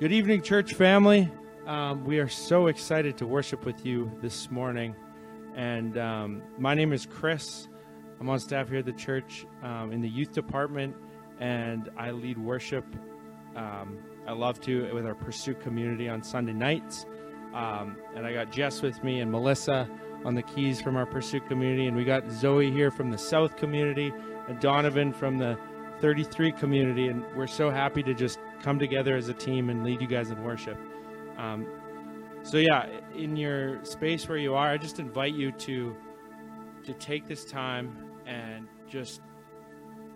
Good evening, church family. Um, we are so excited to worship with you this morning. And um, my name is Chris. I'm on staff here at the church um, in the youth department, and I lead worship. Um, I love to with our Pursuit community on Sunday nights. Um, and I got Jess with me and Melissa on the keys from our Pursuit community, and we got Zoe here from the South community, and Donovan from the 33 community, and we're so happy to just come together as a team and lead you guys in worship. Um, so yeah, in your space where you are, I just invite you to to take this time and just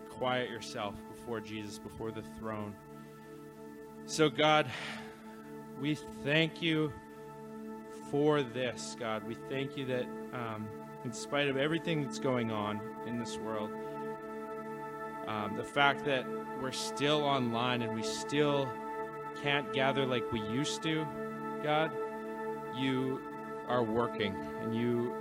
quiet yourself before Jesus, before the throne. So God, we thank you for this, God. We thank you that um, in spite of everything that's going on in this world, um, the fact that we're still online and we still can't gather like we used to, God, you are working and you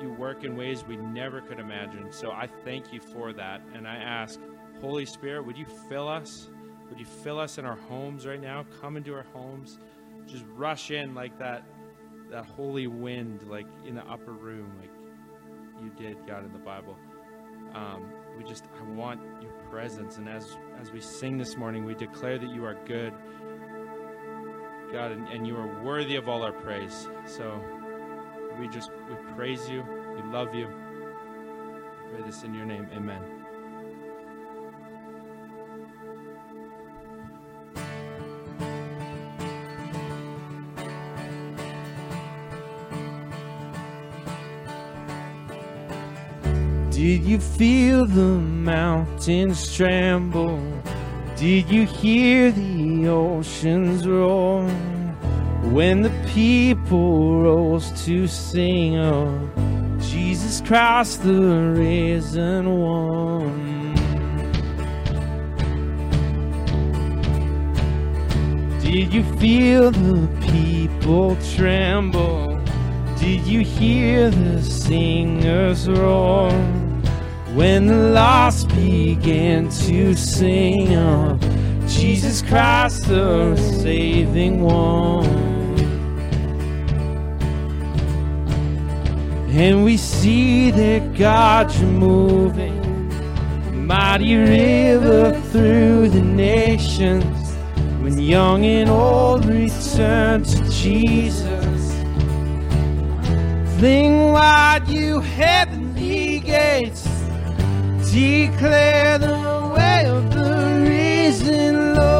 you work in ways we never could imagine. So I thank you for that and I ask Holy Spirit, would you fill us? Would you fill us in our homes right now? Come into our homes. Just rush in like that that holy wind like in the upper room like you did God in the Bible. Um, we just I want your presence. And as as we sing this morning we declare that you are good God and, and you are worthy of all our praise. So we just we praise you. We love you. Pray this in your name. Amen Did you feel the mountains tremble? Did you hear the oceans roar? When the people rose to sing of Jesus Christ, the risen one. Did you feel the people tremble? Did you hear the singers roar? When the lost began to sing of Jesus Christ, the saving one. And we see that God's moving, mighty river through the nations. When young and old return to Jesus, fling wide you heavenly gates, declare the way of the risen Lord.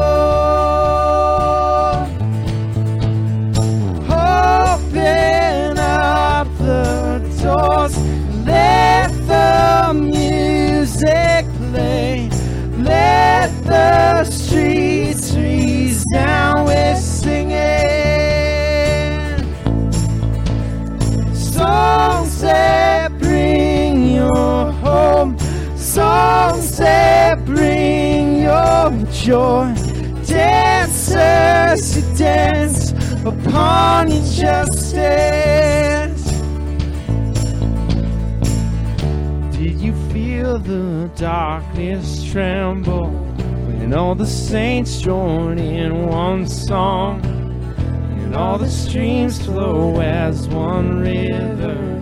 Open up the doors, let the music play, let the streets resound with songs that bring your joy. Dancers who dance upon your justice. Did you feel the darkness tremble when all the saints join in one song? And all the streams flow as one river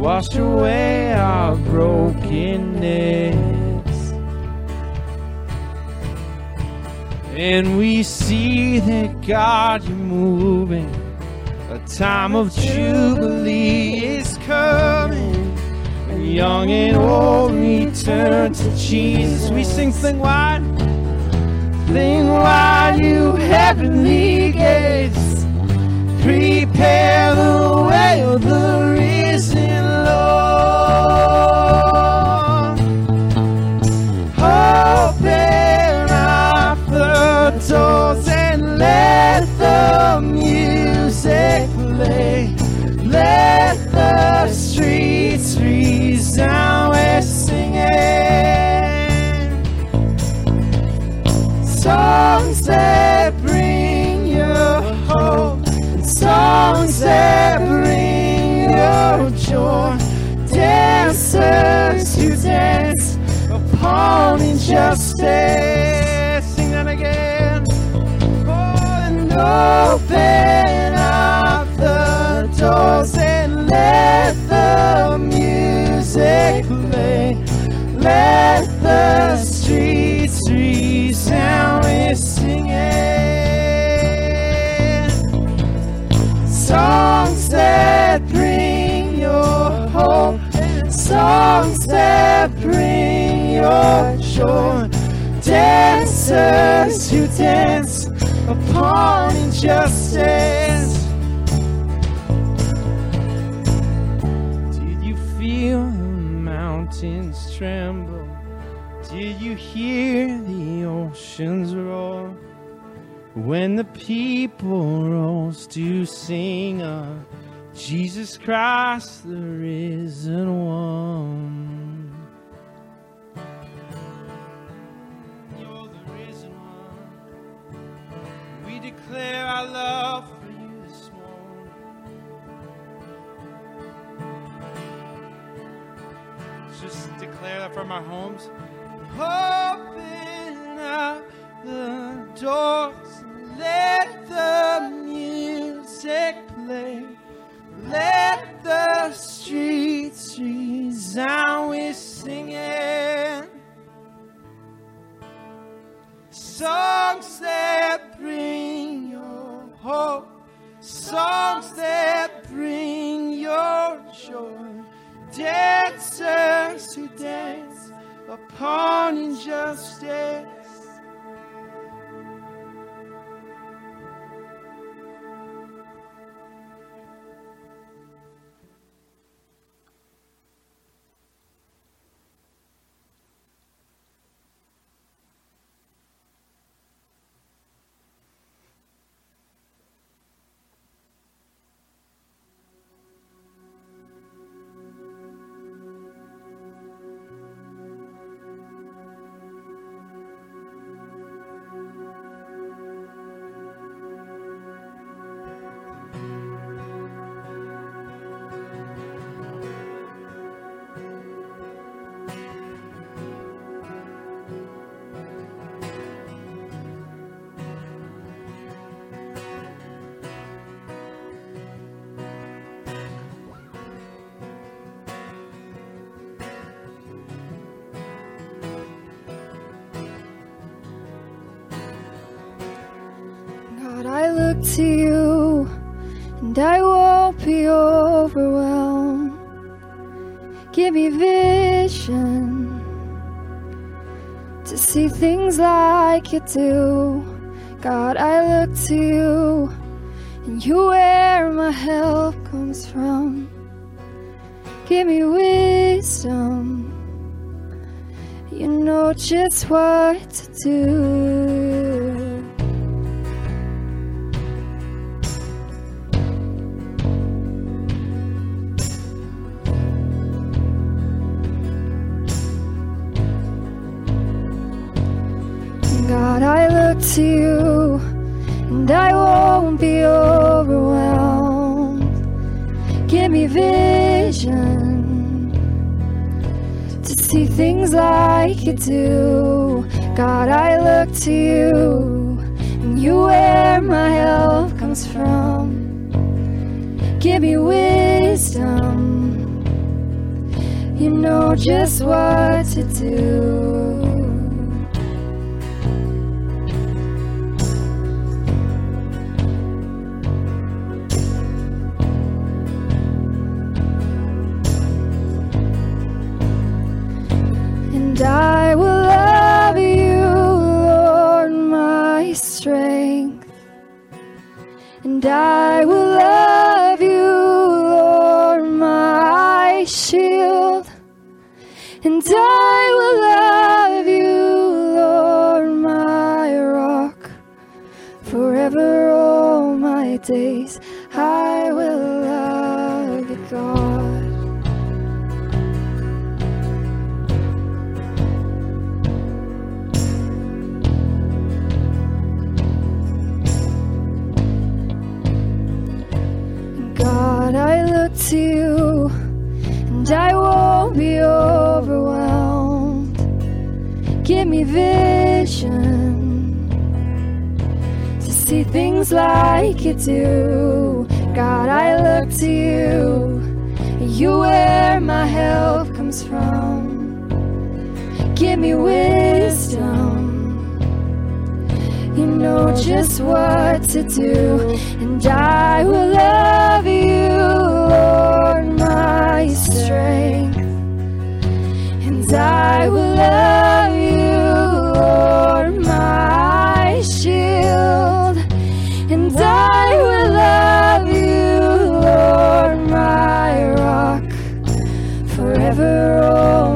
wash away our brokenness. And we see that God, you're moving. A time of jubilee is coming. Young and old return to Jesus. We sing, sing wide. Sing wide, you heavenly gates. Prepare the way of the risen Lord. Open up the doors and let the music play. Let the streets resound songs that bring your joy. Dancers who dance upon injustice. Sing that again. Oh, and Open up the doors and let the music play. Let the streets Songs that bring your hope. Songs that bring your joy. Dancers who dance upon injustice. Did you feel the mountains tremble? Did you hear the oceans roar? When the people rose to sing of Jesus Christ, the risen one. You're the risen one. We declare our love for you this morning. Just declare that from our homes. Open and I won't be overwhelmed. Give me vision to see things like you do. God, I look to you and you where my help comes from. Give me wisdom. You know just what to do. To you and I won't be overwhelmed. Give me vision to see things like you do. God, I look to you and you where my help comes from. Give me wisdom. You know just what to do. And I will love you, Lord, my strength. And I will love you, Lord, my shield. And I will love you, Lord, my rock. Forever, all my days, I will love you, God. To you and I won't be overwhelmed. Give me vision to see things like you do. God, I look to you. You where my help comes from. Give me wisdom. You know just what to do, and I will love you, Lord, my strength. And I will love you, Lord, my shield. And I will love you, Lord, my rock. Forever, all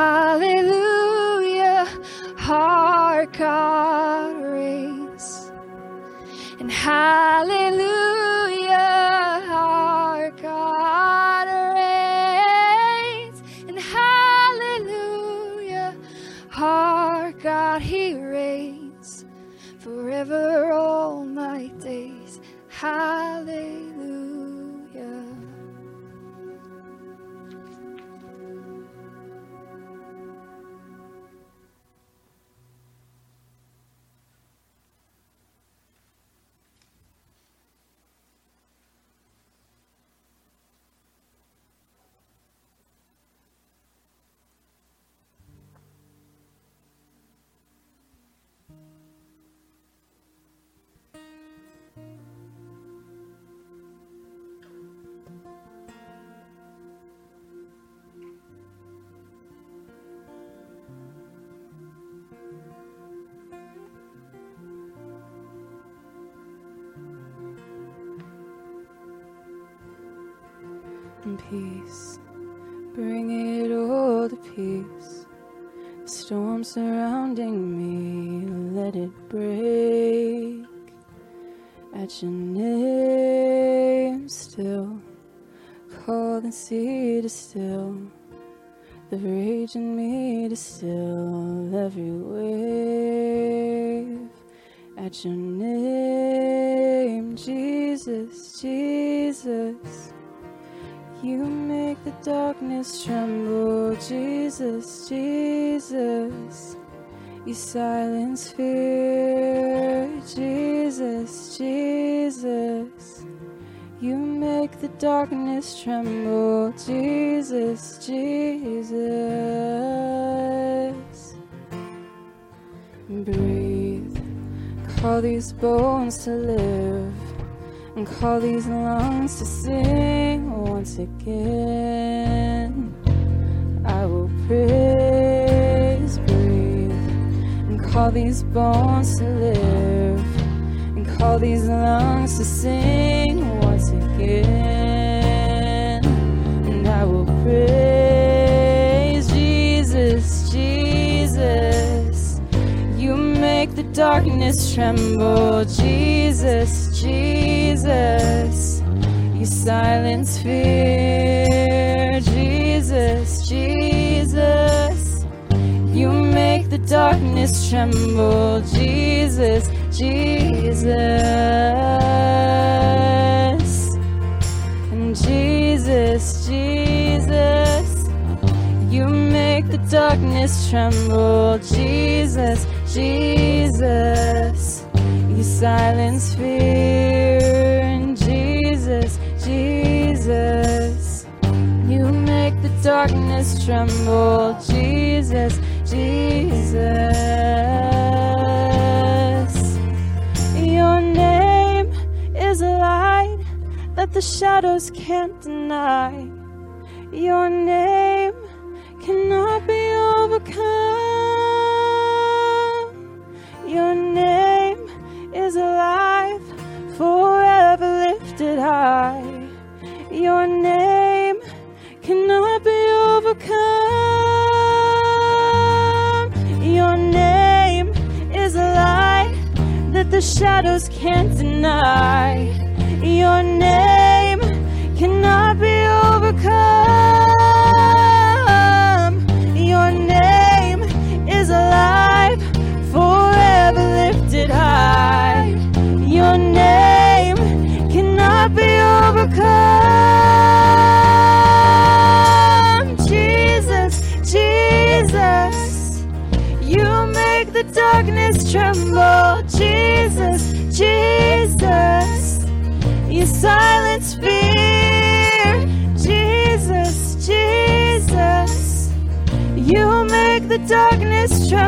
hallelujah, our God reigns. And hallelujah, In me to still every wave. At your name, Jesus, Jesus. You make the darkness tremble, Jesus, Jesus. You silence fear, Jesus, Jesus. You make the darkness tremble, Jesus, Jesus. Call these bones to live and call these lungs to sing once again. I will praise, breathe, and call these bones to live, and call these lungs to sing once again. And I will praise make the darkness tremble, Jesus, Jesus. You silence fear, Jesus, Jesus. You make the darkness tremble, Jesus, Jesus. And Jesus, Jesus. You make the darkness tremble, Jesus, Jesus. You silence fear, And Jesus, Jesus. You make the darkness tremble, Jesus, Jesus. Your name is a light that the shadows can't deny. Your name shadows can't deny.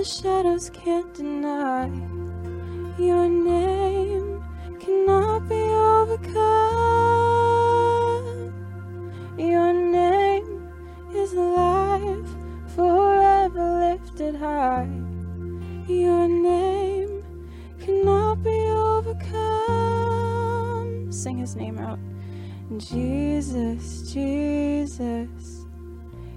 The shadows can't deny. Your name cannot be overcome. Your name is alive, forever lifted high. Your name cannot be overcome. Sing his name out. Jesus, Jesus.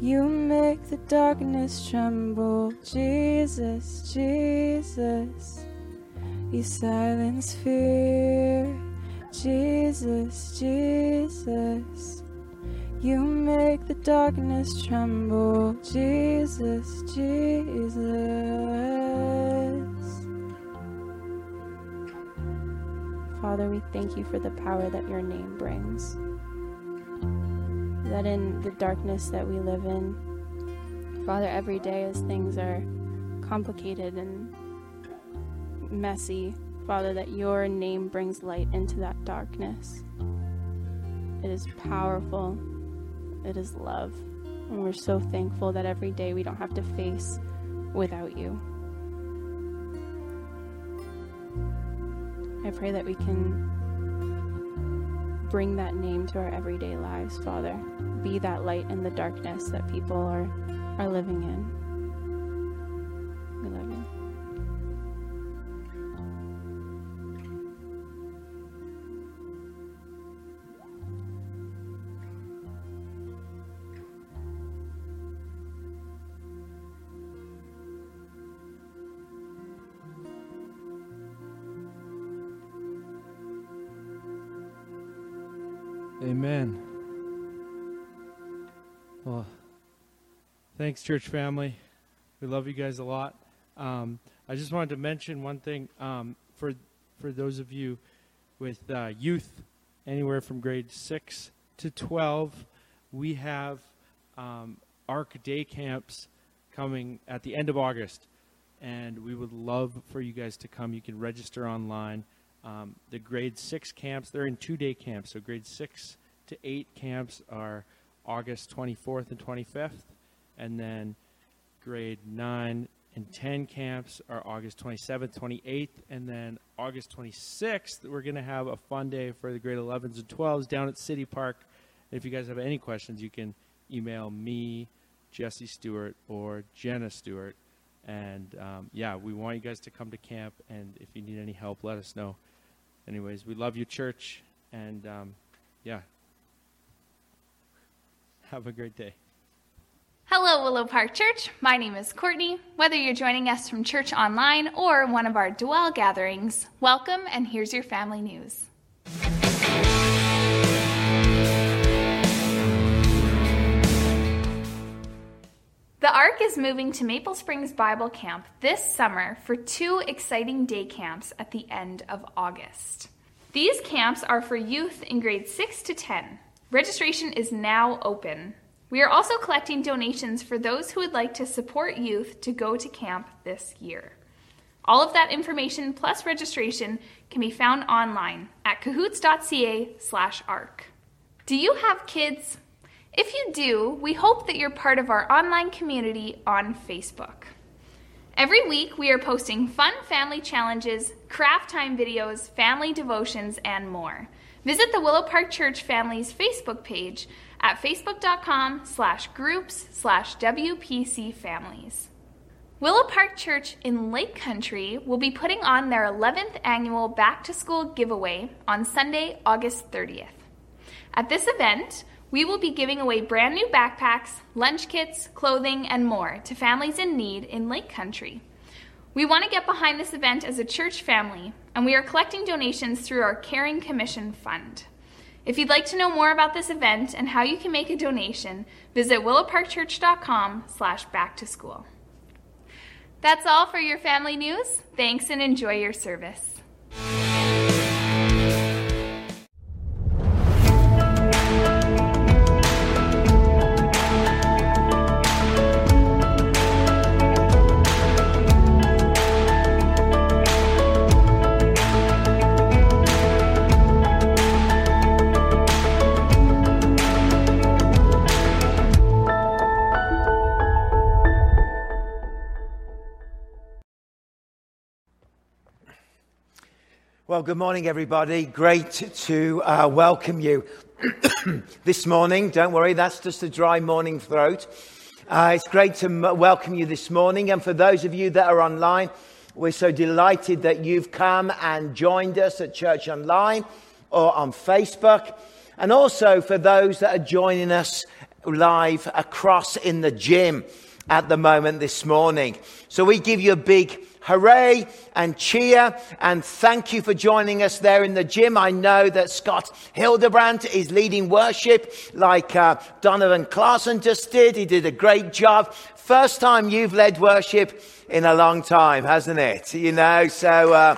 You make the darkness tremble, Jesus, Jesus. You silence fear, Jesus, Jesus. You make the darkness tremble, Jesus, Jesus. Father, we thank you for the power that your name brings. That in the darkness that we live in, Father, every day as things are complicated and messy, Father, that your name brings light into that darkness. It is powerful, it is love. And we're so thankful that every day we don't have to face without you. I pray that we can bring that name to our everyday lives, Father. Be that light in the darkness that people are, are living in. Thanks, church family. We love you guys a lot. Um, I just wanted to mention one thing um, for for those of you with uh, youth, anywhere from grade six to twelve, we have um, ARC day camps coming at the end of August, and we would love for you guys to come. You can register online. Um, the grade six camps, they're in two day camps. So grade six to eight camps are August 24th and 25th. And then grade nine and 10 camps are August 27th, 28th, and then August 26th, we're going to have a fun day for the grade 11s and 12s down at City Park. If you guys have any questions, you can email me, Jesse Stewart, or Jenna Stewart. And um, yeah, we want you guys to come to camp, and if you need any help, let us know. Anyways, we love you, church, and um, yeah, have a great day. Hello, Willow Park Church. My name is Courtney. Whether you're joining us from church online or one of our Dwell gatherings, welcome and here's your family news. The Ark is moving to Maple Springs Bible Camp this summer for two exciting day camps at the end of August. These camps are for youth in grades 6 to 10. Registration is now open. We are also collecting donations for those who would like to support youth to go to camp this year. All of that information plus registration can be found online at cahoots.ca/arc. Do you have kids? If you do, we hope that you're part of our online community on Facebook. Every week, we are posting fun family challenges, craft time videos, family devotions, and more. Visit the Willow Park Church Family's Facebook page at facebook.com slash groups slash WPC families. Willow Park Church in Lake Country will be putting on their 11th annual Back to School giveaway on Sunday, August 30th. At this event, we will be giving away brand new backpacks, lunch kits, clothing, and more to families in need in Lake Country. We want to get behind this event as a church family, and we are collecting donations through our Caring Commission Fund. If you'd like to know more about this event and how you can make a donation, visit willowparkchurch.com slash back to school. That's all for your family news. Thanks and enjoy your service. Well, good morning, everybody. Great to uh, welcome you this morning. Don't worry, that's just a dry morning throat. Uh, it's great to m- welcome you this morning. And for those of you that are online, we're so delighted that you've come and joined us at Church Online or on Facebook. And also for those that are joining us live across in the gym at the moment this morning. So we give you a big hooray and cheer and thank you for joining us there in the gym. I know that Scott Hildebrandt is leading worship like uh, Donovan Clarkson just did. He did a great job. First time you've led worship in a long time, hasn't it? You know, so uh,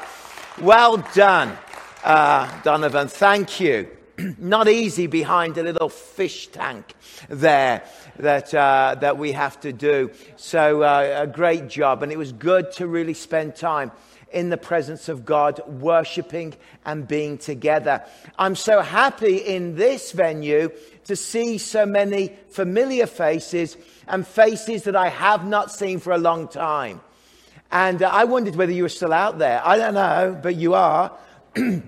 well done, uh, Donovan. Thank you. Not easy behind a little fish tank there that, uh, that we have to do. So, uh, a great job. And it was good to really spend time in the presence of God, worshiping and being together. I'm so happy in this venue to see so many familiar faces and faces that I have not seen for a long time. And uh, I wondered whether you were still out there. I don't know, but you are. and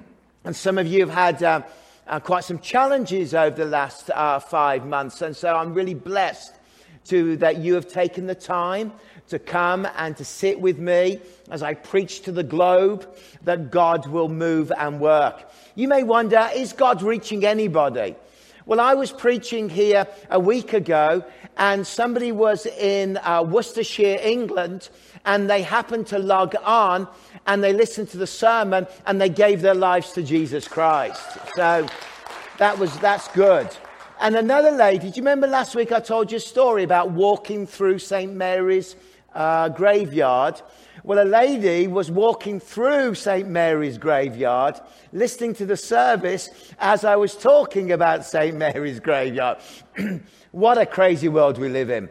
some of you have had uh, uh, quite some challenges over the last uh, five months. And so I'm really blessed to, that you have taken the time to come and to sit with me as I preach to the globe that God will move and work. You may wonder, is God reaching anybody? Well, I was preaching here a week ago, and somebody was in uh, Worcestershire, England, and they happened to log on and they listened to the sermon and they gave their lives to Jesus Christ. So that was, that's good. And another lady, do you remember last week I told you a story about walking through St. Mary's uh, graveyard? Well, a lady was walking through St. Mary's graveyard, listening to the service as I was talking about St. Mary's graveyard. what a crazy world we live in.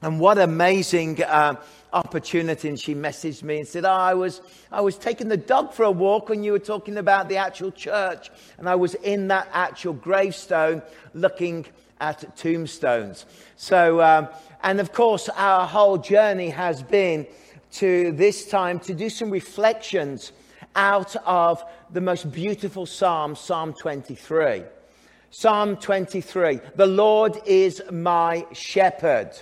And what amazing uh, opportunity and she messaged me and said, oh, I, was, I was taking the dog for a walk when you were talking about the actual church. And I was in that actual gravestone looking at tombstones. So, um, and of course, our whole journey has been to this time to do some reflections out of the most beautiful psalm, Psalm 23. Psalm 23 The Lord is my shepherd.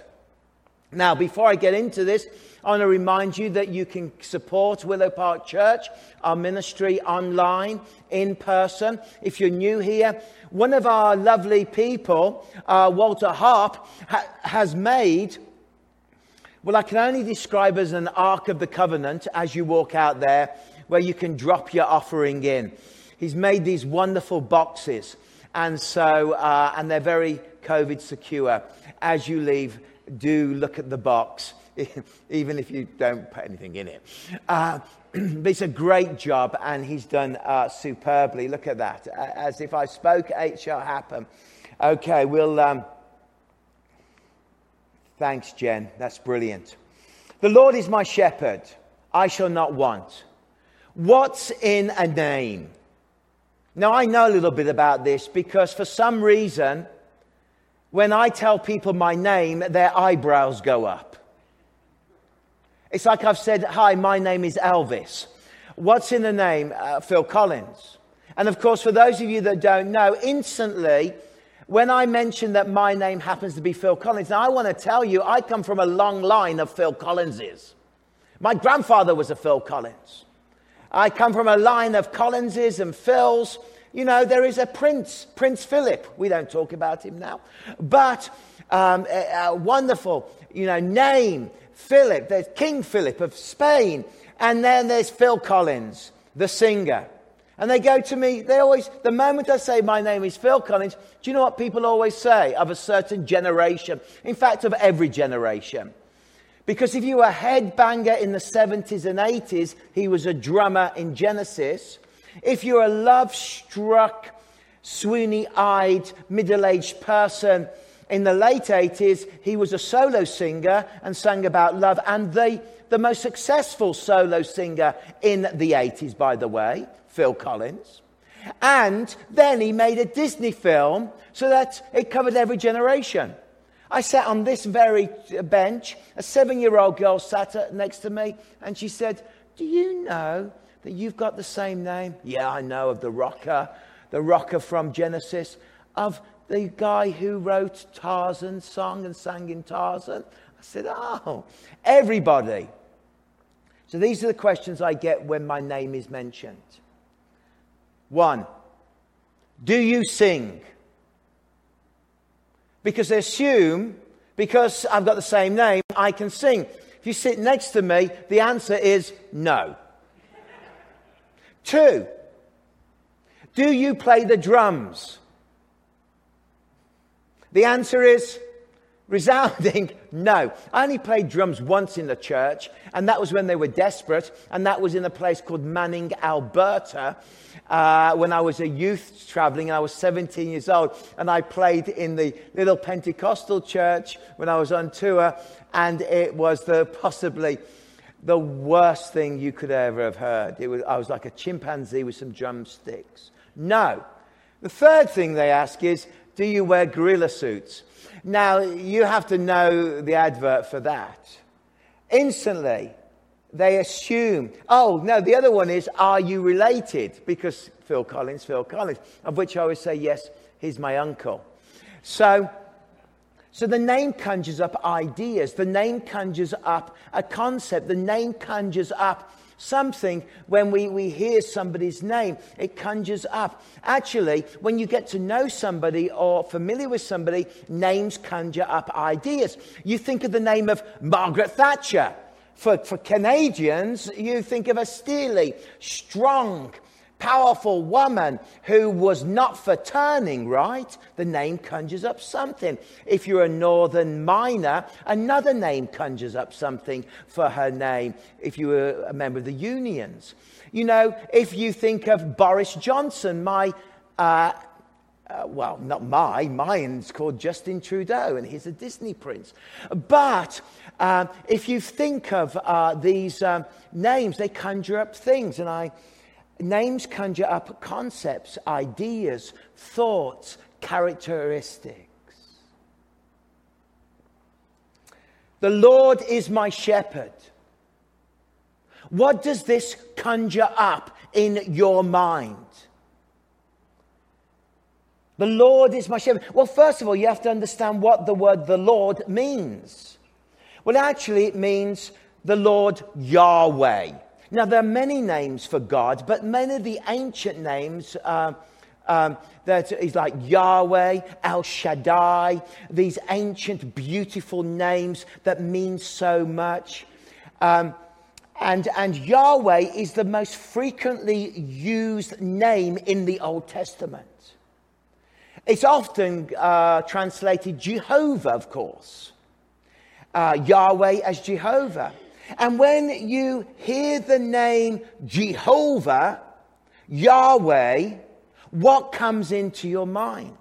Now, before I get into this, I want to remind you that you can support Willow Park Church, our ministry online, in person. If you're new here, one of our lovely people, uh, Walter Harp, ha- has made well, I can only describe as an Ark of the Covenant as you walk out there, where you can drop your offering in. He's made these wonderful boxes, and so, uh, and they're very COVID secure. As you leave, do look at the box, even if you don't put anything in it. Uh, it's a great job, and he's done uh, superbly. Look at that. As if I spoke, it shall happen. Okay, we'll. Um, thanks, Jen. That's brilliant. The Lord is my shepherd. I shall not want. What's in a name? Now, I know a little bit about this because for some reason, when I tell people my name, their eyebrows go up. It's like I've said, Hi, my name is Elvis. What's in the name? Uh, Phil Collins. And of course, for those of you that don't know, instantly, when I mention that my name happens to be Phil Collins, now I want to tell you, I come from a long line of Phil Collinses. My grandfather was a Phil Collins. I come from a line of Collinses and Phils. You know, there is a prince, Prince Philip. We don't talk about him now. But um, a, a wonderful, you know, name, Philip. There's King Philip of Spain. And then there's Phil Collins, the singer. And they go to me, they always, the moment I say my name is Phil Collins, do you know what people always say of a certain generation? In fact, of every generation. Because if you were a headbanger in the 70s and 80s, he was a drummer in Genesis. If you're a love struck, swoony eyed, middle aged person in the late 80s, he was a solo singer and sang about love. And the, the most successful solo singer in the 80s, by the way, Phil Collins. And then he made a Disney film so that it covered every generation. I sat on this very bench. A seven year old girl sat next to me and she said, Do you know that you've got the same name? Yeah, I know of the rocker, the rocker from Genesis, of the guy who wrote Tarzan's song and sang in Tarzan. I said, Oh, everybody. So these are the questions I get when my name is mentioned. One, do you sing? because they assume because I've got the same name, I can sing. If you sit next to me, the answer is no. Two, do you play the drums? The answer is resounding no. I only played drums once in the church, and that was when they were desperate, and that was in a place called Manning, Alberta uh, when I was a youth traveling and I was 17 years old. And I played in the little Pentecostal church when I was on tour. And it was the possibly the worst thing you could ever have heard. It was, I was like a chimpanzee with some drumsticks. No. The third thing they ask is, do you wear gorilla suits? Now, you have to know the advert for that. Instantly, they assume, oh, no, the other one is, are you related? Because Phil Collins, Phil Collins, of which I always say, yes, he's my uncle. So, so the name conjures up ideas. The name conjures up a concept. The name conjures up something when we, we hear somebody's name. It conjures up. Actually, when you get to know somebody or familiar with somebody, names conjure up ideas. You think of the name of Margaret Thatcher. For, for Canadians, you think of a steely, strong, powerful woman who was not for turning, right? The name conjures up something. If you're a northern miner, another name conjures up something for her name if you were a member of the unions. You know, if you think of Boris Johnson, my uh, uh, well, not my, mine's called Justin Trudeau, and he's a Disney prince. But uh, if you think of uh, these um, names, they conjure up things, and I, names conjure up concepts, ideas, thoughts, characteristics. The Lord is my shepherd. What does this conjure up in your mind? The Lord is my shepherd. Well, first of all, you have to understand what the word the Lord means. Well, actually, it means the Lord Yahweh. Now, there are many names for God, but many of the ancient names uh, um, that is like Yahweh, El Shaddai, these ancient, beautiful names that mean so much. Um, and, and Yahweh is the most frequently used name in the Old Testament. It's often uh, translated Jehovah, of course. Uh, Yahweh as Jehovah. And when you hear the name Jehovah, Yahweh, what comes into your mind?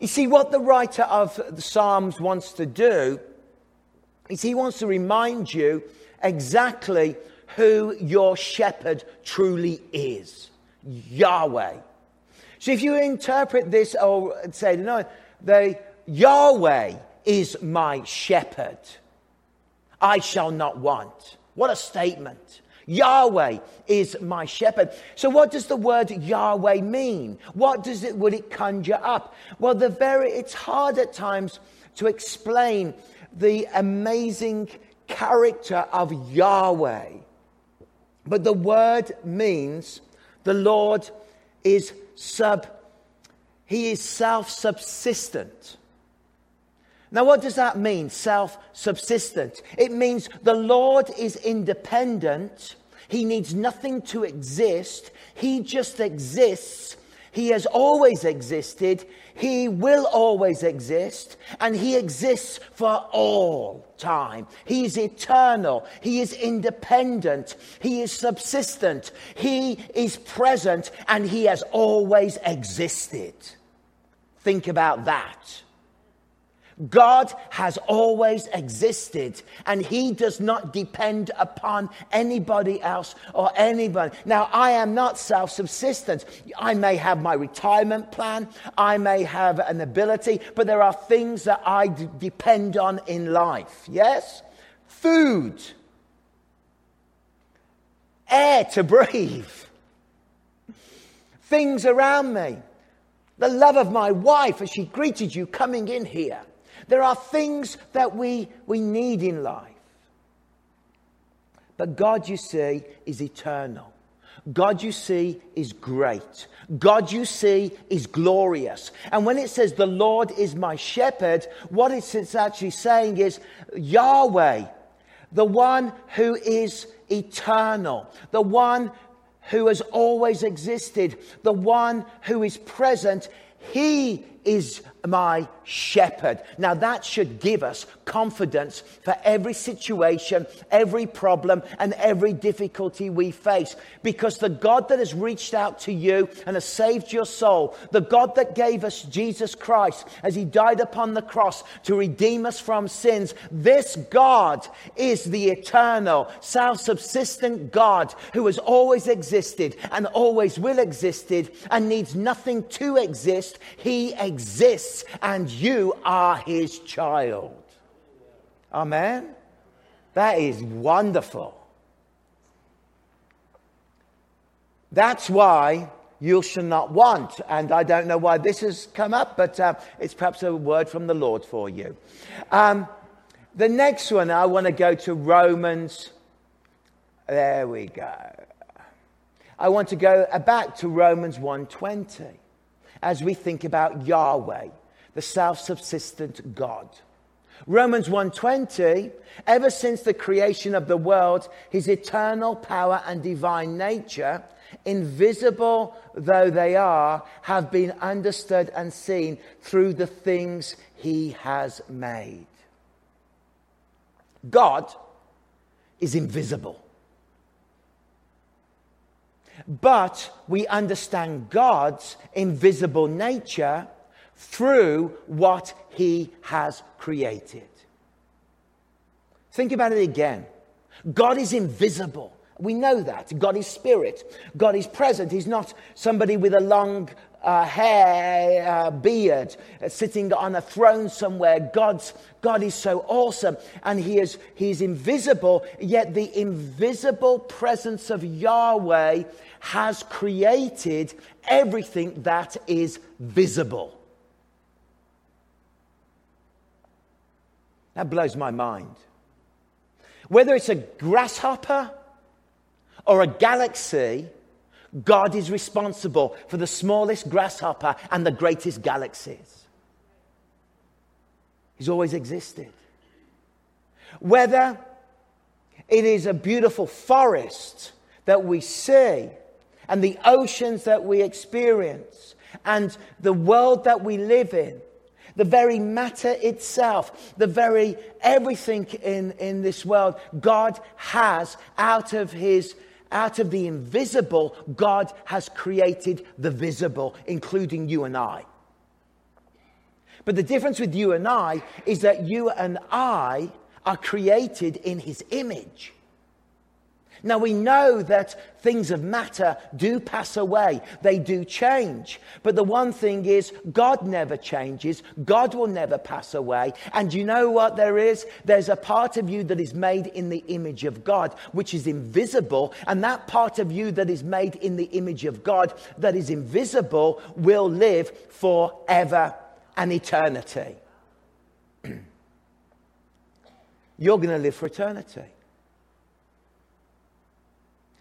You see, what the writer of the Psalms wants to do is he wants to remind you exactly who your shepherd truly is Yahweh. So if you interpret this or say, no, the Yahweh is my shepherd, I shall not want. What a statement. Yahweh is my shepherd. So what does the word Yahweh mean? What does it would it conjure up? Well, the very it's hard at times to explain the amazing character of Yahweh. But the word means the Lord is sub, he is self subsistent. Now, what does that mean, self subsistent? It means the Lord is independent. He needs nothing to exist. He just exists. He has always existed. He will always exist. And He exists for all time. He is eternal. He is independent. He is subsistent. He is present and He has always existed. Think about that. God has always existed and he does not depend upon anybody else or anybody. Now, I am not self subsistent. I may have my retirement plan, I may have an ability, but there are things that I d- depend on in life. Yes? Food, air to breathe, things around me, the love of my wife as she greeted you coming in here there are things that we, we need in life. But God, you see, is eternal. God, you see, is great. God, you see, is glorious. And when it says, The Lord is my shepherd, what it's actually saying is Yahweh, the one who is eternal, the one who has always existed, the one who is present, he is my shepherd. Now that should give us confidence for every situation, every problem, and every difficulty we face. Because the God that has reached out to you and has saved your soul, the God that gave us Jesus Christ as he died upon the cross to redeem us from sins, this God is the eternal, self subsistent God who has always existed and always will existed and needs nothing to exist. He exists and you are his child. Amen? That is wonderful. That's why you shall not want. And I don't know why this has come up, but uh, it's perhaps a word from the Lord for you. Um, the next one, I want to go to Romans. There we go. I want to go back to Romans 1:20 as we think about Yahweh, the self-subsistent God. Romans 1:20 ever since the creation of the world his eternal power and divine nature invisible though they are have been understood and seen through the things he has made God is invisible but we understand God's invisible nature through what he has created. Think about it again. God is invisible. We know that. God is spirit. God is present. He's not somebody with a long uh, hair, uh, beard, uh, sitting on a throne somewhere. God's, God is so awesome and he is, he is invisible, yet the invisible presence of Yahweh has created everything that is visible. That blows my mind. Whether it's a grasshopper or a galaxy, God is responsible for the smallest grasshopper and the greatest galaxies. He's always existed. Whether it is a beautiful forest that we see and the oceans that we experience and the world that we live in, the very matter itself, the very everything in, in this world, God has out of his out of the invisible, God has created the visible, including you and I. But the difference with you and I is that you and I are created in his image. Now we know that things of matter do pass away, they do change. But the one thing is, God never changes, God will never pass away. And you know what there is? There's a part of you that is made in the image of God, which is invisible. And that part of you that is made in the image of God, that is invisible, will live forever and eternity. You're going to live for eternity.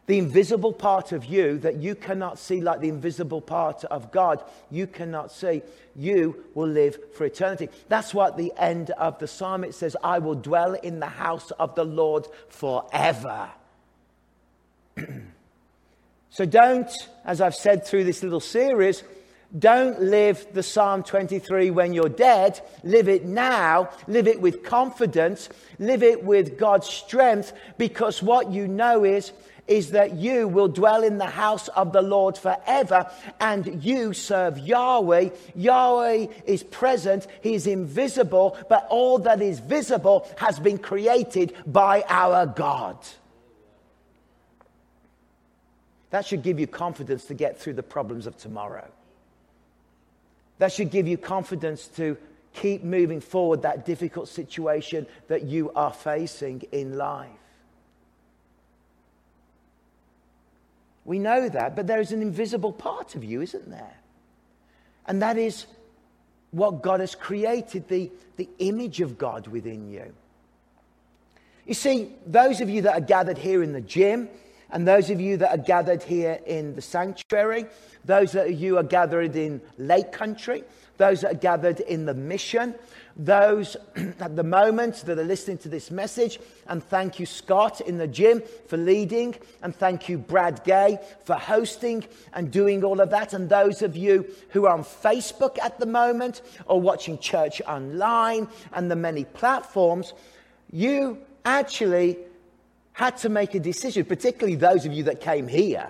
The invisible part of you that you cannot see, like the invisible part of God, you cannot see, you will live for eternity. That's what the end of the psalm it says, I will dwell in the house of the Lord forever. so don't, as I've said through this little series, don't live the Psalm 23 when you're dead. Live it now. Live it with confidence. Live it with God's strength because what you know is is that you will dwell in the house of the Lord forever and you serve Yahweh. Yahweh is present, He is invisible, but all that is visible has been created by our God. That should give you confidence to get through the problems of tomorrow. That should give you confidence to keep moving forward that difficult situation that you are facing in life. We know that, but there is an invisible part of you, isn't there? And that is what God has created, the, the image of God within you. You see, those of you that are gathered here in the gym, and those of you that are gathered here in the sanctuary, those of you are gathered in Lake Country, those that are gathered in the mission, those at the moment that are listening to this message. And thank you, Scott, in the gym for leading. And thank you, Brad Gay, for hosting and doing all of that. And those of you who are on Facebook at the moment or watching church online and the many platforms, you actually had to make a decision, particularly those of you that came here.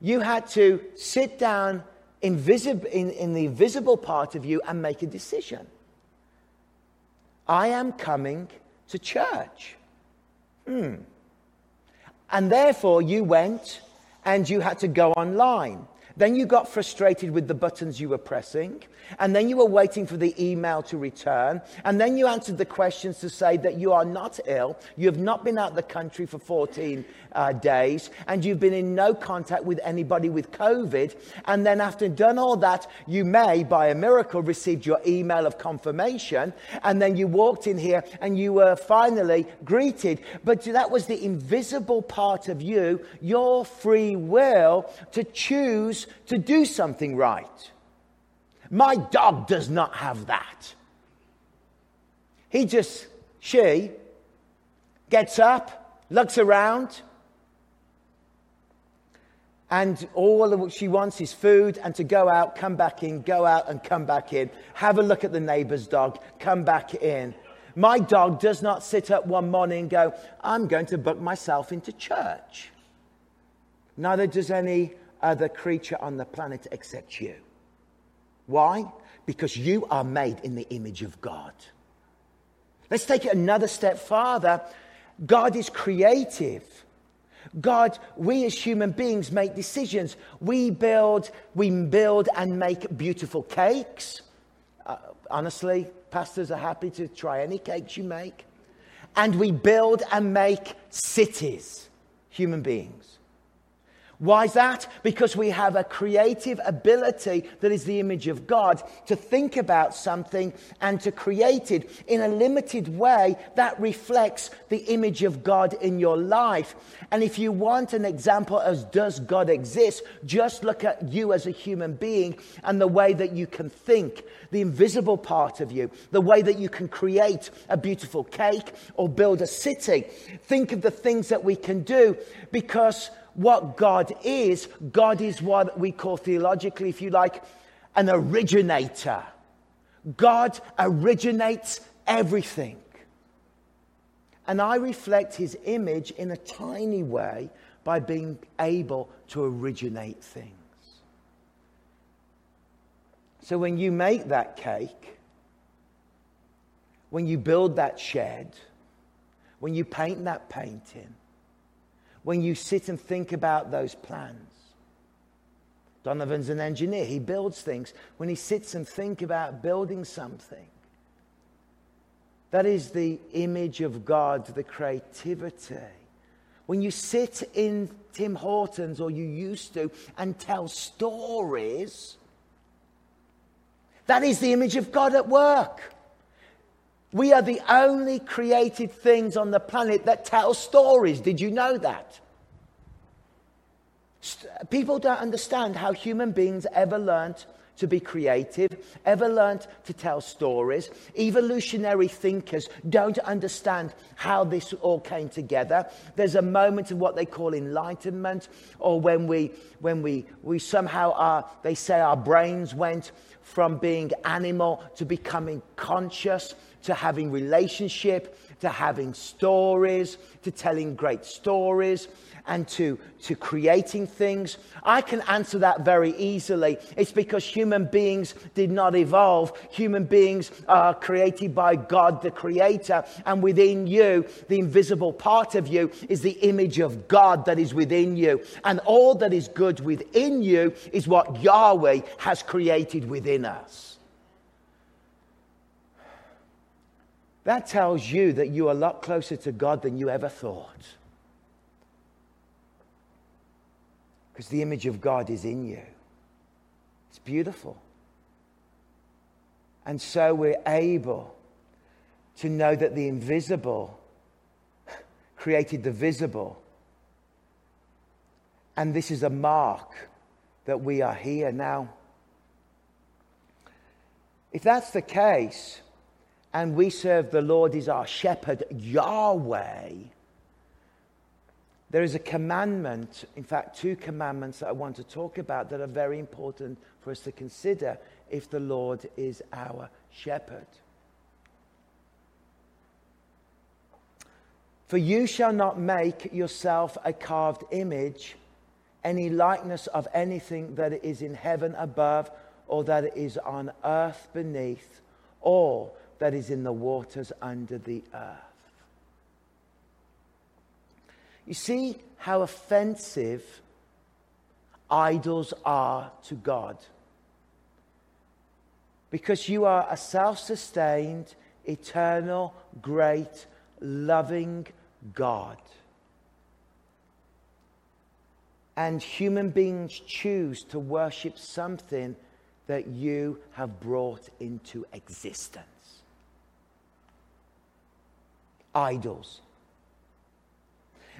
You had to sit down invisib- in, in the visible part of you and make a decision. I am coming to church. Hmm. And therefore, you went and you had to go online. Then you got frustrated with the buttons you were pressing. And then you were waiting for the email to return. And then you answered the questions to say that you are not ill. You have not been out of the country for 14 uh, days. And you've been in no contact with anybody with COVID. And then after done all that, you may, by a miracle, received your email of confirmation. And then you walked in here and you were finally greeted. But that was the invisible part of you, your free will to choose to do something right. My dog does not have that. He just, she gets up, looks around, and all she wants is food and to go out, come back in, go out and come back in. Have a look at the neighbor's dog, come back in. My dog does not sit up one morning and go, I'm going to book myself into church. Neither does any other creature on the planet except you. Why? Because you are made in the image of God. Let's take it another step farther. God is creative. God, we as human beings make decisions. We build, we build and make beautiful cakes. Uh, honestly, pastors are happy to try any cakes you make. And we build and make cities, human beings. Why is that? Because we have a creative ability that is the image of God to think about something and to create it in a limited way that reflects the image of God in your life. And if you want an example as does God exist, just look at you as a human being and the way that you can think, the invisible part of you, the way that you can create a beautiful cake or build a city. Think of the things that we can do because what God is, God is what we call theologically, if you like, an originator. God originates everything. And I reflect his image in a tiny way by being able to originate things. So when you make that cake, when you build that shed, when you paint that painting, when you sit and think about those plans. Donovan's an engineer, he builds things. When he sits and think about building something, that is the image of God, the creativity. When you sit in Tim Hortons, or you used to, and tell stories, that is the image of God at work. We are the only created things on the planet that tell stories. Did you know that? People don't understand how human beings ever learnt to be creative, ever learnt to tell stories. Evolutionary thinkers don't understand how this all came together. There's a moment of what they call enlightenment, or when we, when we, we somehow are, they say our brains went from being animal to becoming conscious to having relationship, to having stories, to telling great stories, and to, to creating things? I can answer that very easily. It's because human beings did not evolve. Human beings are created by God, the Creator, and within you, the invisible part of you is the image of God that is within you. And all that is good within you is what Yahweh has created within us. That tells you that you're a lot closer to God than you ever thought. Because the image of God is in you. It's beautiful. And so we're able to know that the invisible created the visible. And this is a mark that we are here now. If that's the case, and we serve the Lord is our shepherd, Yahweh, there is a commandment, in fact, two commandments that I want to talk about that are very important for us to consider if the Lord is our shepherd. For you shall not make yourself a carved image, any likeness of anything that is in heaven above, or that is on earth beneath, or that is in the waters under the earth. You see how offensive idols are to God. Because you are a self sustained, eternal, great, loving God. And human beings choose to worship something that you have brought into existence idols.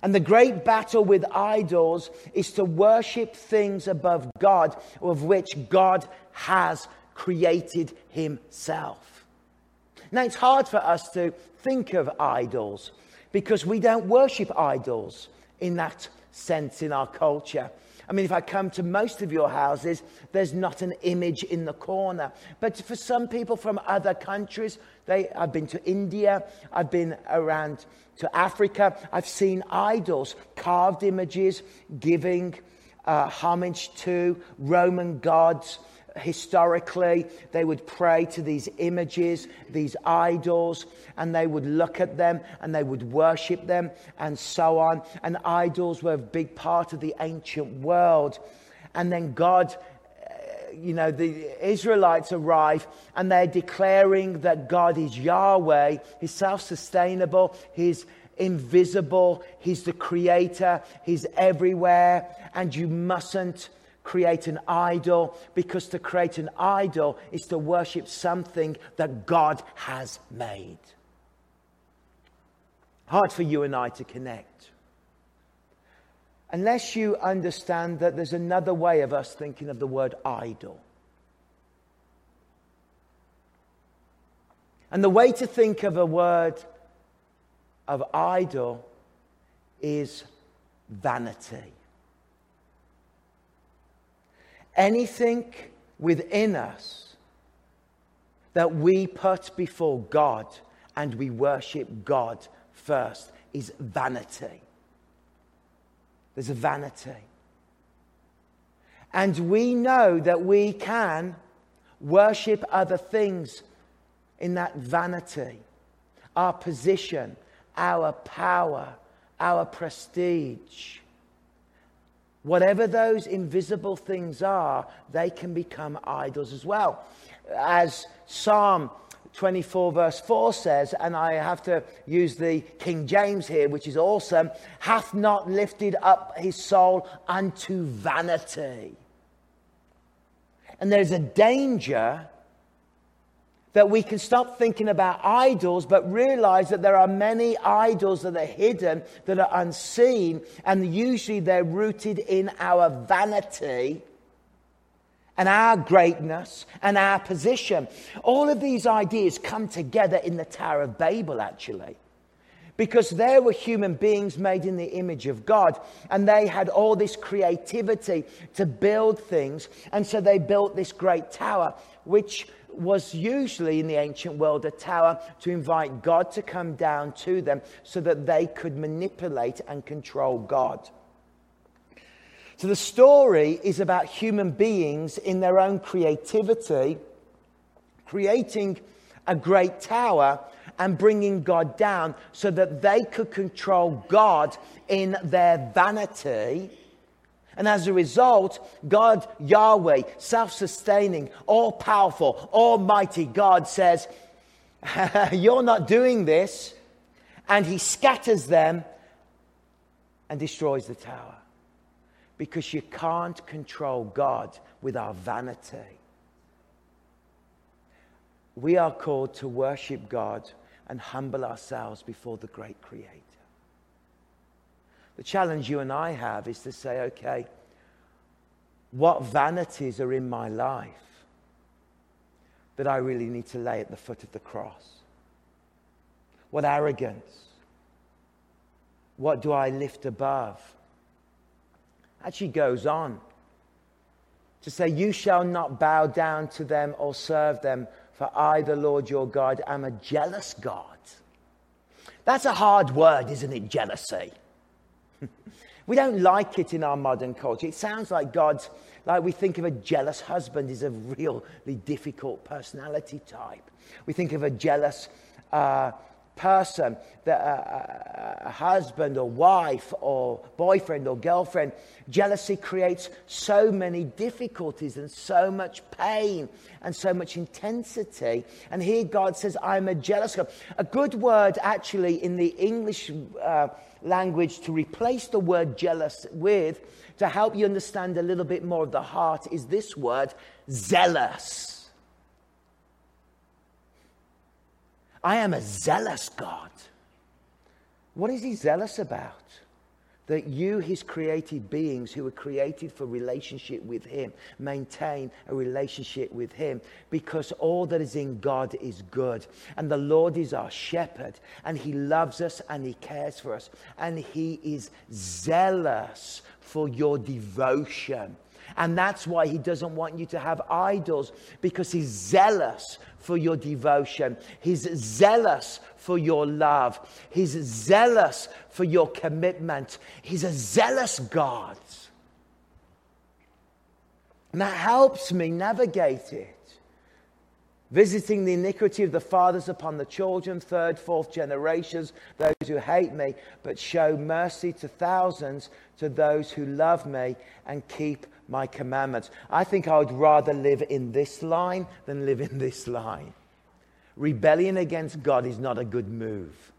And the great battle with idols is to worship things above God, of which God has created himself. Now, it's hard for us to think of idols because we don't worship idols in that sense in our culture. I mean, if I come to most of your houses, there's not an image in the corner. But for some people from other countries, they, I've been to India, I've been around to Africa, I've seen idols, carved images, giving uh, homage to Roman gods historically, they would pray to these images, these idols, and they would look at them and they would worship them and so on. And idols were a big part of the ancient world. And then God uh, you know, the Israelites arrive and they're declaring that God is Yahweh, He's self sustainable, He's invisible, He's the creator, He's everywhere, and you mustn't create an idol because to create an idol is to worship something that God has made. Hard for you and I to connect. Unless you understand that there's another way of us thinking of the word idol. And the way to think of a word of idol is vanity. Anything within us that we put before God and we worship God first is vanity. There's a vanity. And we know that we can worship other things in that vanity our position, our power, our prestige Whatever those invisible things are, they can become idols as well. As Psalm 24, verse 4 says, and I have to use the King James here, which is awesome, hath not lifted up his soul unto vanity. And there's a danger that we can stop thinking about idols, but realize that there are many idols that are hidden, that are unseen, and usually they're rooted in our vanity and our greatness and our position. All of these ideas come together in the Tower of Babel, actually. Because there were human beings made in the image of God, and they had all this creativity to build things. And so they built this great tower, which was usually in the ancient world a tower to invite God to come down to them so that they could manipulate and control God. So the story is about human beings in their own creativity creating a great tower and bringing God down so that they could control God in their vanity and as a result, God, Yahweh, self sustaining, all powerful, almighty God says, You're not doing this. And he scatters them and destroys the tower. Because you can't control God with our vanity. We are called to worship God and humble ourselves before the great Creator. The challenge you and I have is to say, okay, what vanities are in my life that I really need to lay at the foot of the cross? What arrogance? What do I lift above? Actually goes on to say, You shall not bow down to them or serve them, for I, the Lord your God, am a jealous God. That's a hard word, isn't it? Jealousy. We don't like it in our modern culture. It sounds like God's, like we think of a jealous husband is a really difficult personality type. We think of a jealous uh, person, that, uh, a husband or wife or boyfriend or girlfriend, jealousy creates so many difficulties and so much pain and so much intensity. And here God says, I'm a jealous God. A good word, actually, in the English uh, language to replace the word jealous with, to help you understand a little bit more of the heart, is this word, zealous. I am a zealous God. What is he zealous about? That you, his created beings who were created for relationship with him, maintain a relationship with him because all that is in God is good. And the Lord is our shepherd and he loves us and he cares for us. And he is zealous for your devotion. And that's why he doesn't want you to have idols because he's zealous for your devotion. He's zealous for your love. He's zealous for your commitment. He's a zealous God. And that helps me navigate it. Visiting the iniquity of the fathers upon the children, third, fourth generations, those who hate me, but show mercy to thousands, to those who love me and keep my commandments. I think I would rather live in this line than live in this line. Rebellion against God is not a good move.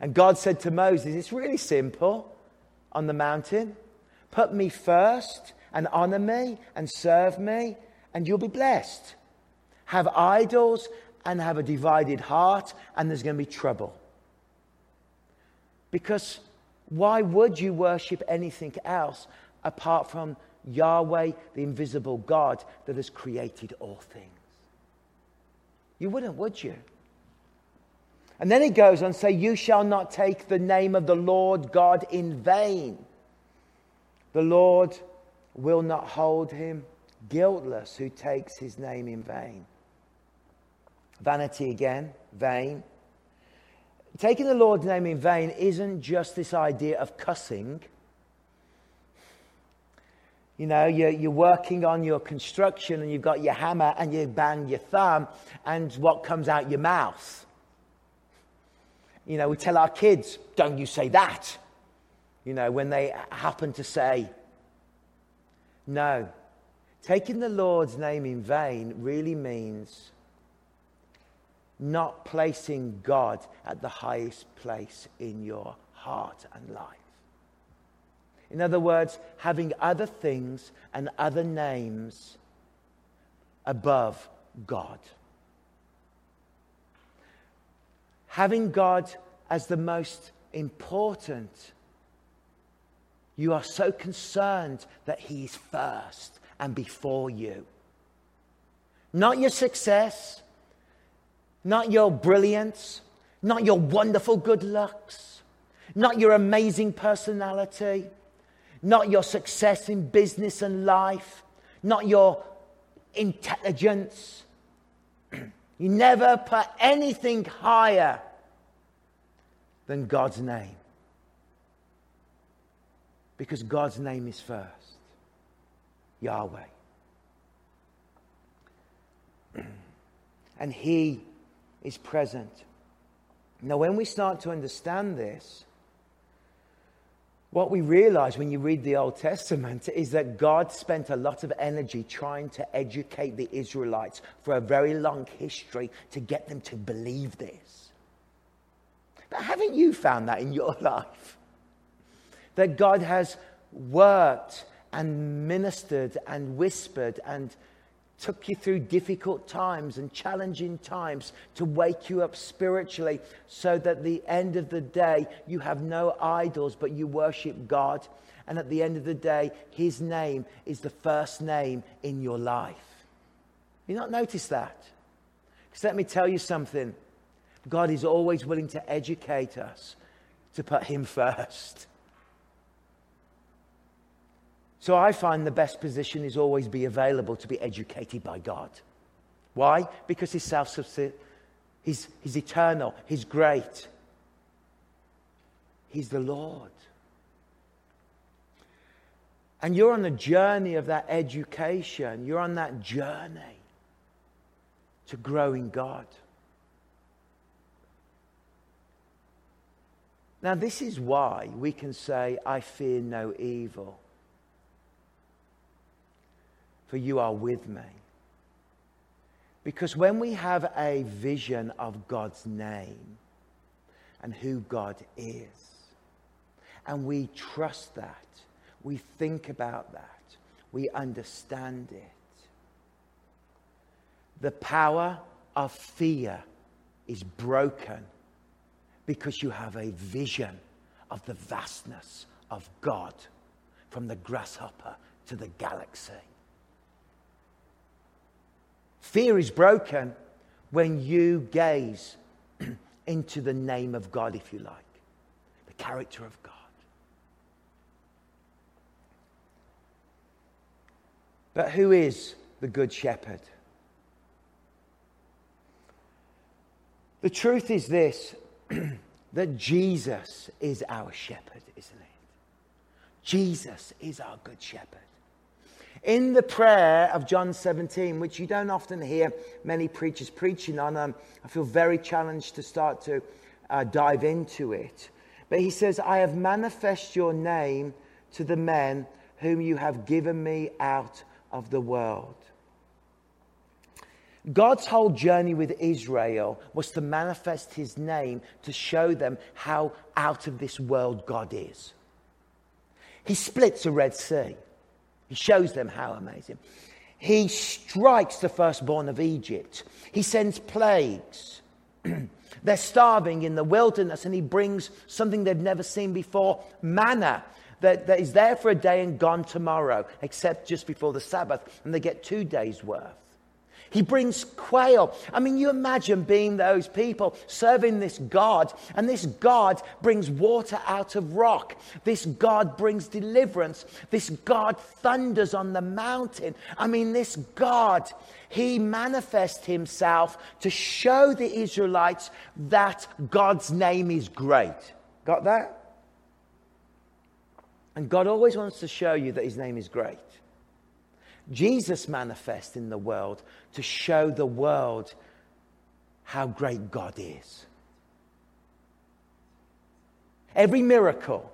And God said to Moses, It's really simple on the mountain. Put me first and honor me and serve me, and you'll be blessed. Have idols and have a divided heart, and there's going to be trouble. Because why would you worship anything else apart from Yahweh, the invisible God that has created all things? You wouldn't, would you? And then he goes on to say, You shall not take the name of the Lord God in vain. The Lord will not hold him guiltless who takes his name in vain. Vanity again, vain. Taking the Lord's name in vain isn't just this idea of cussing. You know, you're, you're, working on your construction and you've got your hammer and you bang your thumb, and what comes out your mouth? You know, we tell our kids, don't you say that. You know, when they happen to say, no. Taking the Lord's name in vain really means not placing God at the highest place in your heart and life. In other words, having other things and other names above God. Having God as the most important. You are so concerned that He is first and before you. Not your success, not your brilliance, not your wonderful good looks, not your amazing personality, not your success in business and life, not your intelligence. you never put anything higher than God's name. Because God's name is first Yahweh. And He is present. Now, when we start to understand this, what we realize when you read the Old Testament is that God spent a lot of energy trying to educate the Israelites for a very long history to get them to believe this. But haven't you found that in your life? That God has worked and ministered and whispered and took you through difficult times and challenging times to wake you up spiritually so that at the end of the day you have no idols but you worship God. And at the end of the day his name is the first name in your life. You not notice that? Because let me tell you something. God is always willing to educate us to put him first so I find the best position is always be available to be educated by God. Why? Because he's self sufficient, he's, he's eternal, he's great, he's the Lord. And you're on the journey of that education, you're on that journey to grow in God. Now, this is why we can say, I fear no evil for you are with me. Because when we have a vision of God's name and who God is, and we trust that, we think about that, we understand it, the power of fear is broken because you have a vision of the vastness of God from the grasshopper to the galaxy. Fear is broken when you gaze into the name of God, if you like, the character of God. But who is the Good Shepherd? The truth is this that Jesus is our shepherd, isn't it? Jesus is our Good Shepherd. In the prayer of John 17, which you don't often hear many preachers preaching on, um, I feel very challenged to start to uh, dive into it. But he says, I have manifest your name to the men whom you have given me out of the world. God's whole journey with Israel was to manifest his name to show them how out of this world God is. He splits the Red Sea, he shows them how amazing. He strikes the firstborn of Egypt, he sends plagues. They're starving in the wilderness, and he brings something they've never seen before manna that, that is there for a day and gone tomorrow, except just before the Sabbath, and they get two days' worth. He brings quail. I mean, you imagine being those people serving this God, and this God brings water out of rock. This God brings deliverance. This God thunders on the mountain. I mean, this God, he manifests himself to show the Israelites that God's name is great. Got that? And God always wants to show you that his name is great. Jesus manifests in the world to show the world how great God is. Every miracle,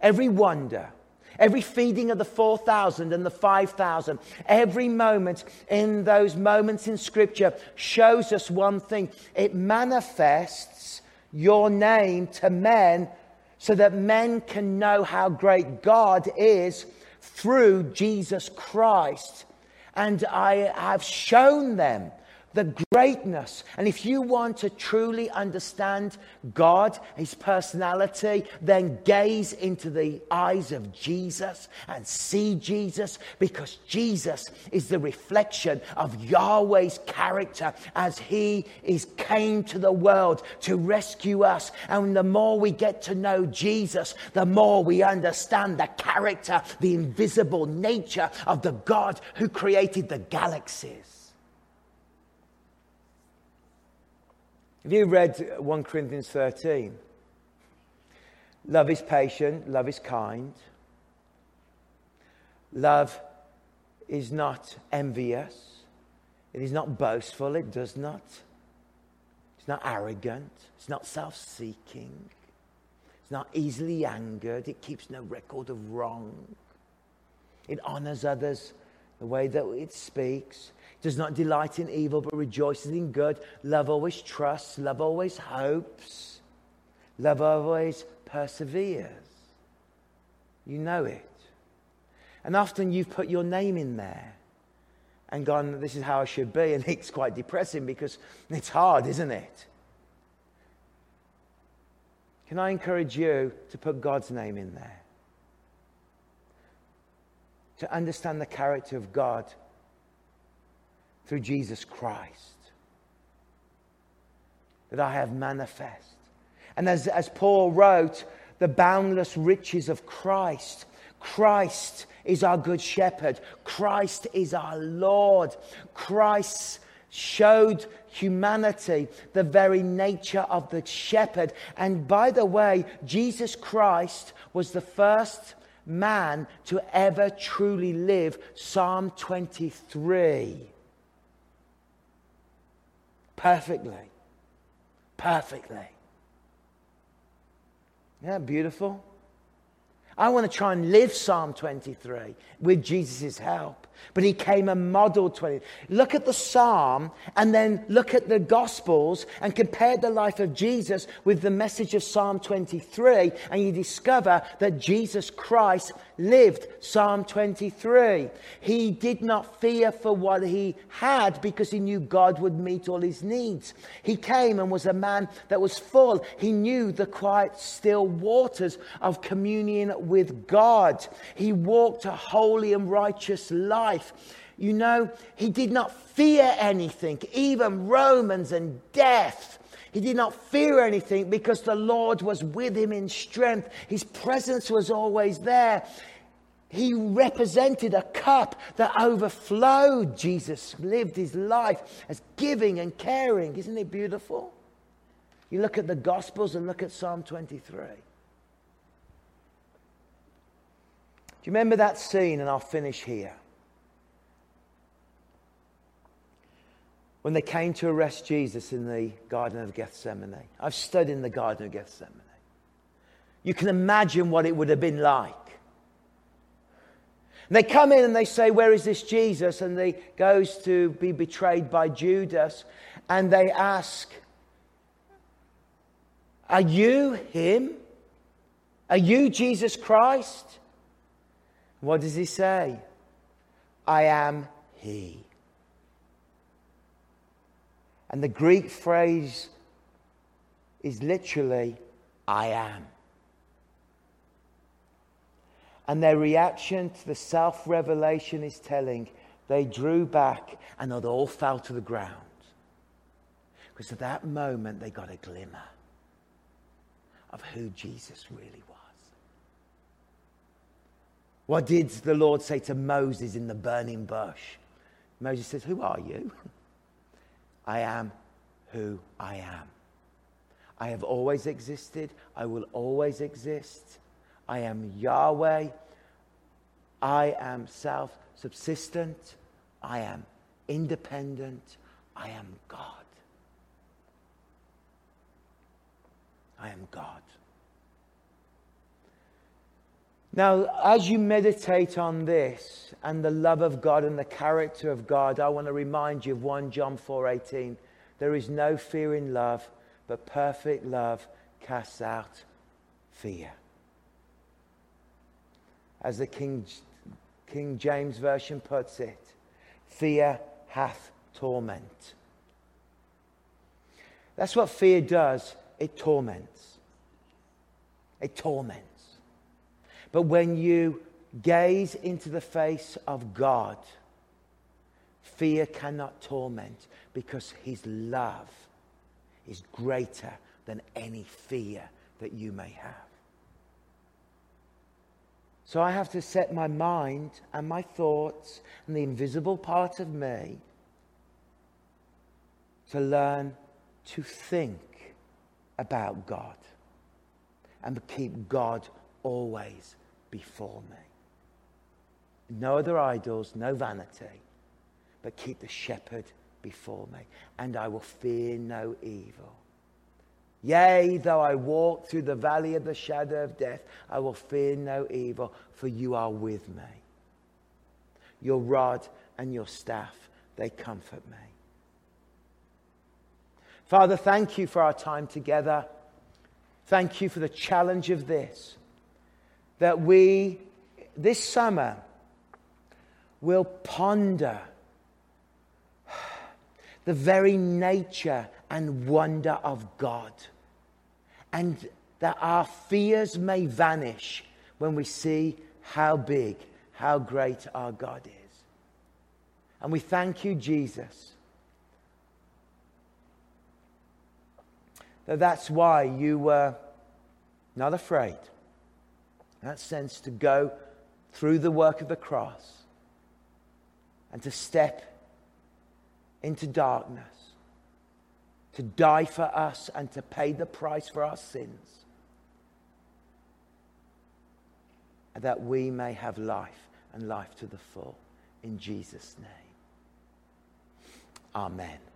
every wonder, every feeding of the 4,000 and the 5,000, every moment in those moments in Scripture shows us one thing it manifests your name to men so that men can know how great God is through Jesus Christ. And I have shown them the greatness. And if you want to truly understand God, His personality, then gaze into the eyes of Jesus and see Jesus because Jesus is the reflection of Yahweh's character as He is came to the world to rescue us. And the more we get to know Jesus, the more we understand the character, the invisible nature of the God who created the galaxies. Have you read 1 Corinthians 13? Love is patient, love is kind. Love is not envious. It is not boastful. It does not. It's not arrogant. It's not self seeking. It's not easily angered. It keeps no record of wrong. It honors others the way that it speaks does not delight in evil, but rejoices in good. Love always trusts. Love always hopes. Love always perseveres. You know it. And often you've put your name in there and gone, this is how I should be. And it's quite depressing because it's hard, isn't it? Can I encourage you to put God's name in there? To understand the character of God through Jesus Christ that I have manifest. And as, as Paul wrote, the boundless riches of Christ. Christ is our good shepherd. Christ is our Lord. Christ showed humanity the very nature of the shepherd. And by the way, Jesus Christ was the first man to ever truly live Psalm 23 perfectly. Perfectly. Yeah, beautiful. I want to try and live Psalm 23 with Jesus' help. But he came and modeled 20. Look at the psalm and then look at the gospels and compare the life of Jesus with the message of Psalm 23 and you discover that Jesus Christ lived Psalm 23. He did not fear for what he had because he knew God would meet all his needs. He came and was a man that was full. He knew the quiet, still waters of communion with God. He walked a holy and righteous life. You know, he did not fear anything, even Romans and death. He did not fear anything because the Lord was with him in strength. His presence was always there. He represented a cup that overflowed. Jesus lived his life as giving and caring. Isn't it beautiful? You look at the Gospels and look at Psalm 23. Do you remember that scene? And I'll finish here. When they came to arrest Jesus in the Garden of Gethsemane. I've stood in the Garden of Gethsemane. You can imagine what it would have been like and they come in and they say, Where is this Jesus? And he goes to be betrayed by Judas. And they ask, Are you him? Are you Jesus Christ? What does he say? I am he. And the Greek phrase is literally, I am. And their reaction to the self revelation is telling. They drew back and they all fell to the ground. Because at that moment, they got a glimmer of who Jesus really was. What did the Lord say to Moses in the burning bush? Moses says, Who are you? I am who I am. I have always existed. I will always exist. I am Yahweh. I am self subsistent. I am independent. I am God. I am God. Now, as you meditate on this and the love of God and the character of God, I want to remind you of 1 John 4:18. There is no fear in love, but perfect love casts out fear as the King, King James Version puts it, fear hath torment. That's what fear does. It torments. It torments. But when you gaze into the face of God, fear cannot torment because his love is greater than any fear that you may have. So I have to set my mind and my thoughts and the invisible part of me to learn to think about God and keep God always before me. No other idols, no vanity, but keep the shepherd before me, and I will fear no evil. Yea, though I walk through the valley of the shadow of death, I will fear no evil, for you are with me. Your rod and your staff, they comfort me. Father, thank you for our time together. Thank you for the challenge of this, that we, this summer, will ponder the very nature and wonder of God. And that our fears may vanish when we see how big, how great our God is. And we thank you, Jesus, that that's why you were not afraid, in that sense, to go through the work of the cross and to step into darkness to die for us and to pay the price for our sins, that we may have life and life to the full. In Jesus' name. Amen.